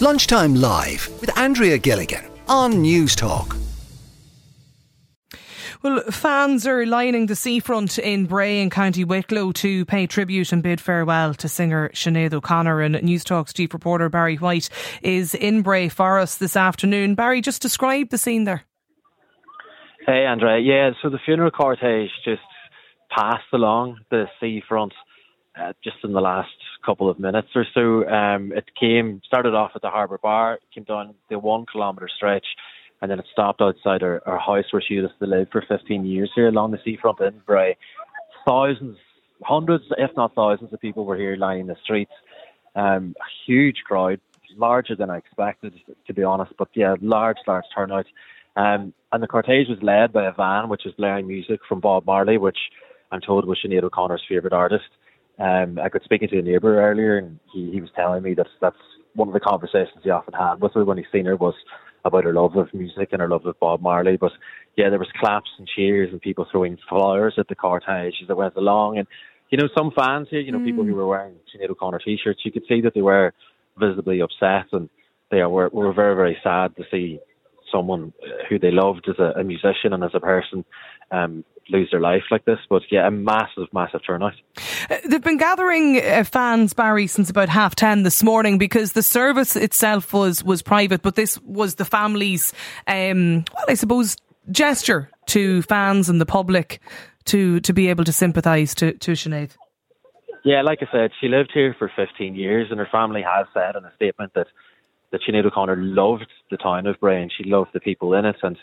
Lunchtime Live with Andrea Gilligan on Newstalk. Well, fans are lining the seafront in Bray in County Wicklow to pay tribute and bid farewell to singer Sinead O'Connor. And Newstalk's chief reporter Barry Whyte is in Bray for us this afternoon. Barry, just describe the scene there. Hey, Andrea. Yeah, so the funeral cortege just passed along the seafront uh, just in the last couple of minutes or so. Um, it came, started off at the Harbour Bar, came down the one kilometre stretch and then it stopped outside our, our house where she used to live for 15 years here along the seafront in Bray. Thousands, hundreds, if not thousands, of people were here lining the streets. Um, a huge crowd, larger than I expected, to be honest. But yeah, large, large turnout. Um, and the cortege was led by a van which was blaring music from Bob Marley, which I'm told was Sinead O'Connor's favourite artist. Um, I got speaking to a neighbour earlier, and he, he was telling me that that's one of the conversations he often had with her when he seen her was about her love of music and her love of Bob Marley. But yeah, there was claps and cheers and people throwing flowers at the cortege as it went along. And you know, some fans here, you know, mm. people who were wearing Sinead O'Connor t-shirts, you could see that they were visibly upset and they were were very very sad to see someone who they loved as a, a musician and as a person um, lose their life like this. But yeah, a massive, massive turnout. They've been gathering uh, fans, Barry, since about half ten this morning because the service itself was was private, but this was the family's, um, well, I suppose, gesture to fans and the public to to be able to sympathise to to Sinead. Yeah, like I said, she lived here for 15 years, and her family has said in a statement that that Sinead O'Connor loved the town of Bray and she loved the people in it, and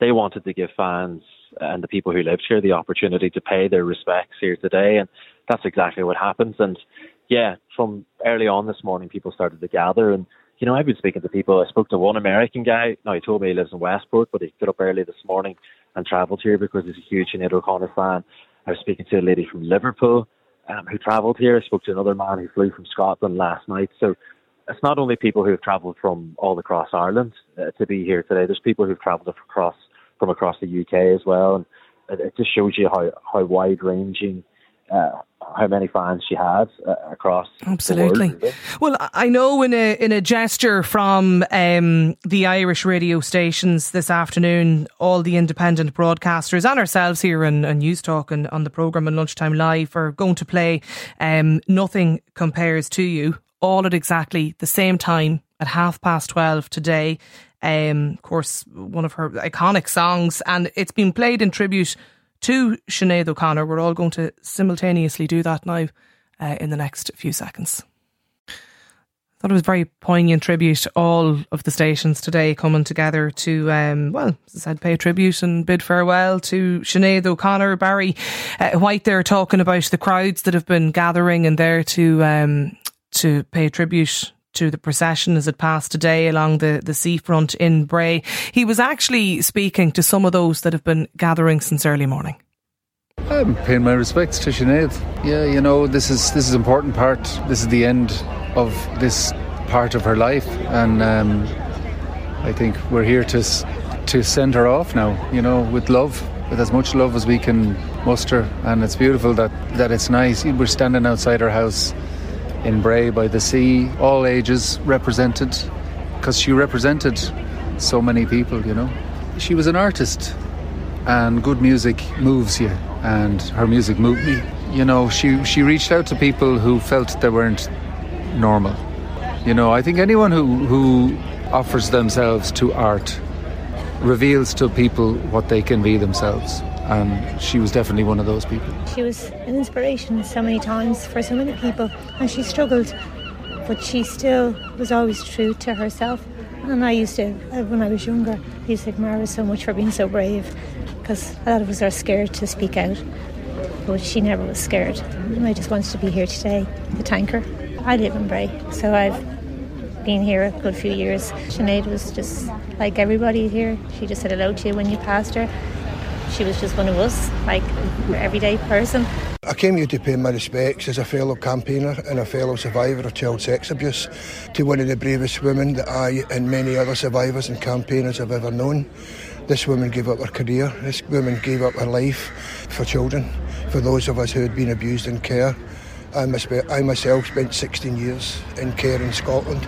they wanted to give fans and the people who lived here the opportunity to pay their respects here today, and that's exactly what happens. And yeah, from early on this morning, people started to gather, and you know, I've been speaking to people. I spoke to one American guy. Now he told me he lives in Westport, but he got up early this morning and travelled here because he's a huge Sinead O'Connor fan. I was speaking to a lady from Liverpool um, who travelled here. I spoke to another man who flew from Scotland last night. So it's not only people who have travelled from all across Ireland uh, to be here today. There's people who've travelled across from across the UK as well, and it, it just shows you how how wide ranging. Uh, how many fans she has uh, across absolutely world, really. well i know in a in a gesture from um, the irish radio stations this afternoon all the independent broadcasters and ourselves here and newstalk and on the program and lunchtime live are going to play um, nothing compares to you all at exactly the same time at half past 12 today. Um, of course, one of her iconic songs, and it's been played in tribute to Sinead O'Connor. We're all going to simultaneously do that now uh, in the next few seconds. I thought it was a very poignant tribute. All of the stations today coming together to, um, well, as I said, pay tribute and bid farewell to Sinead O'Connor. Barry uh, Whyte there talking about the crowds that have been gathering and there to um, to pay tribute to the procession as it passed today along the, the seafront in Bray. He was actually speaking to some of those that have been gathering since early morning. I'm paying my respects to Sinead. Yeah, you know, this is this is important part. This is the end of this part of her life, and um, I think we're here to to send her off now. You know, with love, with as much love as we can muster, and it's beautiful that that it's nice. We're standing outside her house in Bray by the sea, all ages represented, because she represented so many people, you know. She was an artist, and good music moves you, and her music moved me. You know, she, she reached out to people who felt they weren't normal. You know, I think anyone who, who offers themselves to art reveals to people what they can be themselves and she was definitely one of those people. She was an inspiration so many times for so many people, and she struggled, but she still was always true to herself. And I used to, uh, when I was younger, I used to admire her so much for being so brave, because a lot of us are scared to speak out, but she never was scared. And I just wanted to be here today to thank her. I live in Bray, so I've been here a good few years. Sinead was just like everybody here. She just said hello to you when you passed her she was just one of us, like an everyday person. I came here to pay my respects as a fellow campaigner and a fellow survivor of child sex abuse to one of the bravest women that I and many other survivors and campaigners have ever known. This woman gave up her career, this woman gave up her life for children, for those of us who had been abused in care. I, myself spent 16 years in care in Scotland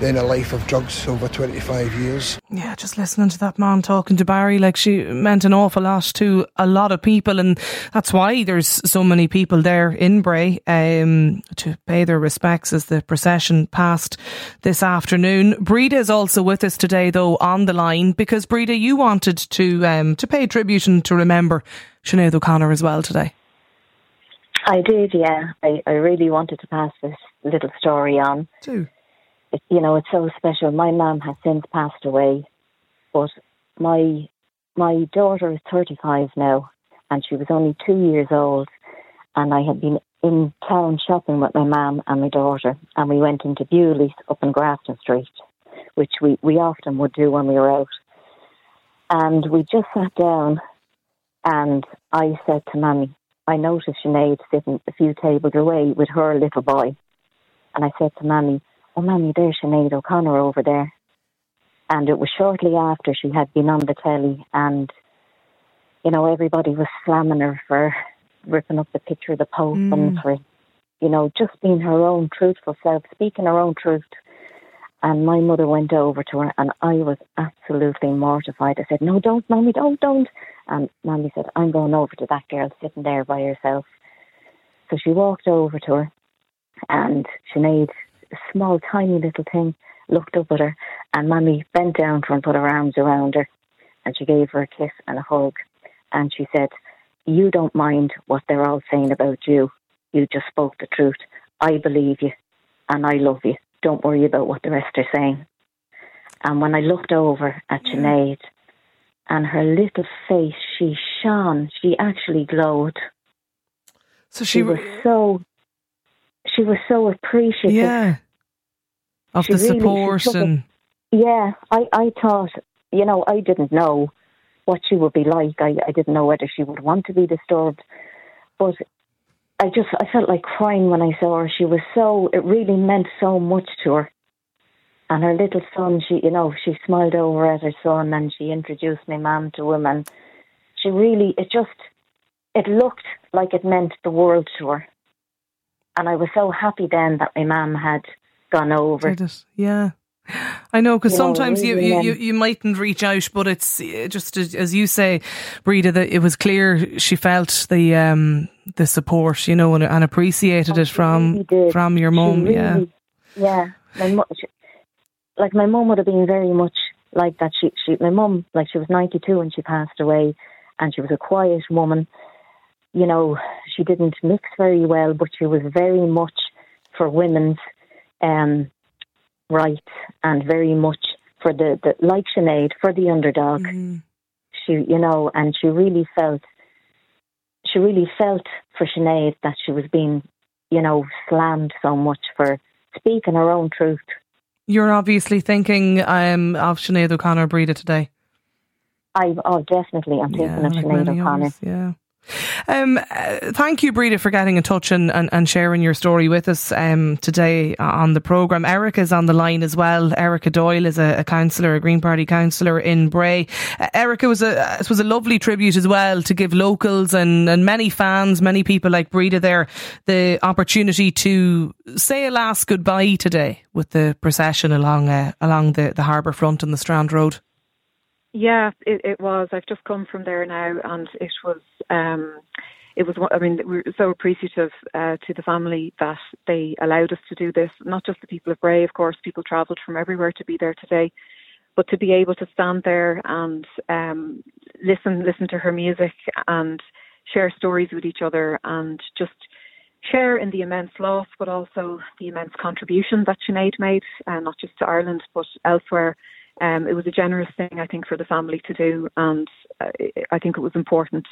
then a life of drugs over 25 years. Yeah, just listening to that man talking to Barry, like she meant an awful lot to a lot of people, and that's why there's so many people there in Bray um, to pay their respects as the procession passed this afternoon. Breda is also with us today, though, on the line because Breda, you wanted to um, to pay tribute and to remember Sinead O'Connor as well today. I did, yeah. I, I really wanted to pass this little story on. Too. It, you know, it's so special. My mum has since passed away, but my my daughter is 35 now, and she was only two years old. And I had been in town shopping with my mum and my daughter, and we went into Bewley's up in Grafton Street, which we, we often would do when we were out. And we just sat down, and I said to Mummy, I noticed Sinead sitting a few tables away with her little boy. And I said to Mammy, Oh, Mammy, there's Sinead O'Connor over there. And it was shortly after she had been on the telly, and, you know, everybody was slamming her for ripping up the picture of the Pope mm. and for, you know, just being her own truthful self, speaking her own truth. And my mother went over to her, and I was absolutely mortified. I said, No, don't, Mommy, don't, don't. And Mommy said, I'm going over to that girl sitting there by herself. So she walked over to her, and she made a small, tiny little thing, looked up at her, and Mommy bent down to her and put her arms around her, and she gave her a kiss and a hug. And she said, You don't mind what they're all saying about you. You just spoke the truth. I believe you, and I love you don't worry about what the rest are saying. And when I looked over at Sinead and her little face, she shone. She actually glowed. So she, she was so she was so appreciative. Yeah. Of she the really, support and it, yeah, I, I thought, you know, I didn't know what she would be like. I, I didn't know whether she would want to be disturbed. But I just I felt like crying when I saw her. She was so it really meant so much to her. And her little son, she you know, she smiled over at her son and she introduced my mum to him and she really it just it looked like it meant the world to her. And I was so happy then that my mum had gone over. Yeah. I know because sometimes know, really you, you, you mightn't reach out, but it's uh, just as you say, Breda, that it was clear she felt the um, the support, you know, and, and appreciated oh, it from really from your mum. Really, yeah, yeah. My she, like my mum would have been very much like that. She, she, my mum, like she was ninety two when she passed away, and she was a quiet woman. You know, she didn't mix very well, but she was very much for women's um, rights and very much for the, the like Sinead, for the underdog. Mm-hmm. She, you know, and she really felt, she really felt for Sinead that she was being, you know, slammed so much for speaking her own truth. You're obviously thinking um, of Sinead O'Connor Breda today. I oh definitely I'm thinking yeah, of like Sinead O'Connor. Others, yeah. Um, uh, thank you, Breda, for getting in touch and, and, and sharing your story with us um, today on the programme. Erica is on the line as well. Erica Doyle is a, a councillor, a Green Party councillor in Bray. Uh, Erica was a was a lovely tribute as well to give locals and, and many fans, many people like Breda there, the opportunity to say a last goodbye today with the procession along uh, along the, the harbour front and the Strand Road. Yeah, it, it was. I've just come from there now, and it was. Um, it was. I mean, we're so appreciative uh, to the family that they allowed us to do this. Not just the people of Bray, of course. People travelled from everywhere to be there today, but to be able to stand there and um, listen, listen to her music and share stories with each other, and just share in the immense loss, but also the immense contribution that Sinead made, uh, not just to Ireland but elsewhere um, it was a generous thing, I think, for the family to do, and uh, I think it was important.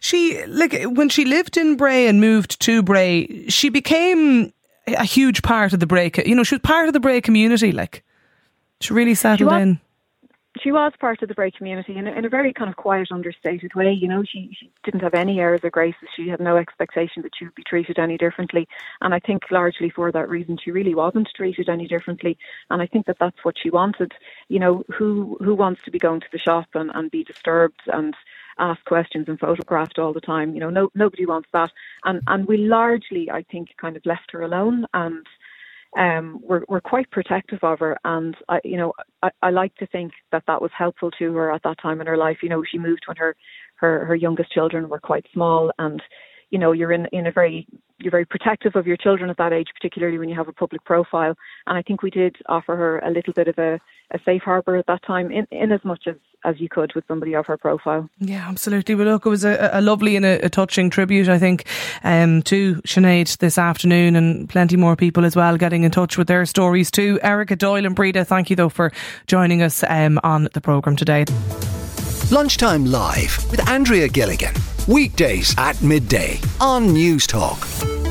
She, like, when she lived in Bray and moved to Bray, she became a huge part of the Bray. You know, she was part of the Bray community. Like, she really settled she was, in she was part of the Bray community in a, in a very kind of quiet, understated way. You know, she, she didn't have any airs or graces. She had no expectation that she would be treated any differently. And I think largely for that reason, she really wasn't treated any differently. And I think that that's what she wanted. You know, who who wants to be going to the shop and, and be disturbed and ask questions and photographed all the time? You know, no nobody wants that. And and we largely, I think, kind of left her alone and um, were, were quite protective of her. And, I, you know, I, I like to think that that was helpful to her at that time in her life. You know, she moved when her, her, her youngest children were quite small and, you know, you're in, in a very, you're very protective of your children at that age, particularly when you have a public profile. And I think we did offer her a little bit of a, a safe harbour at that time, in, in as much as, as you could with somebody of her profile. Yeah, absolutely. Well, look, it was a, a lovely and a, a, touching tribute, I think, um, to Sinead this afternoon, and plenty more people as well getting in touch with their stories too. Erica Doyle and Breda, thank you though for joining us um, on the programme today. Lunchtime Live with Andrea Gilligan. Weekdays at midday on Newstalk.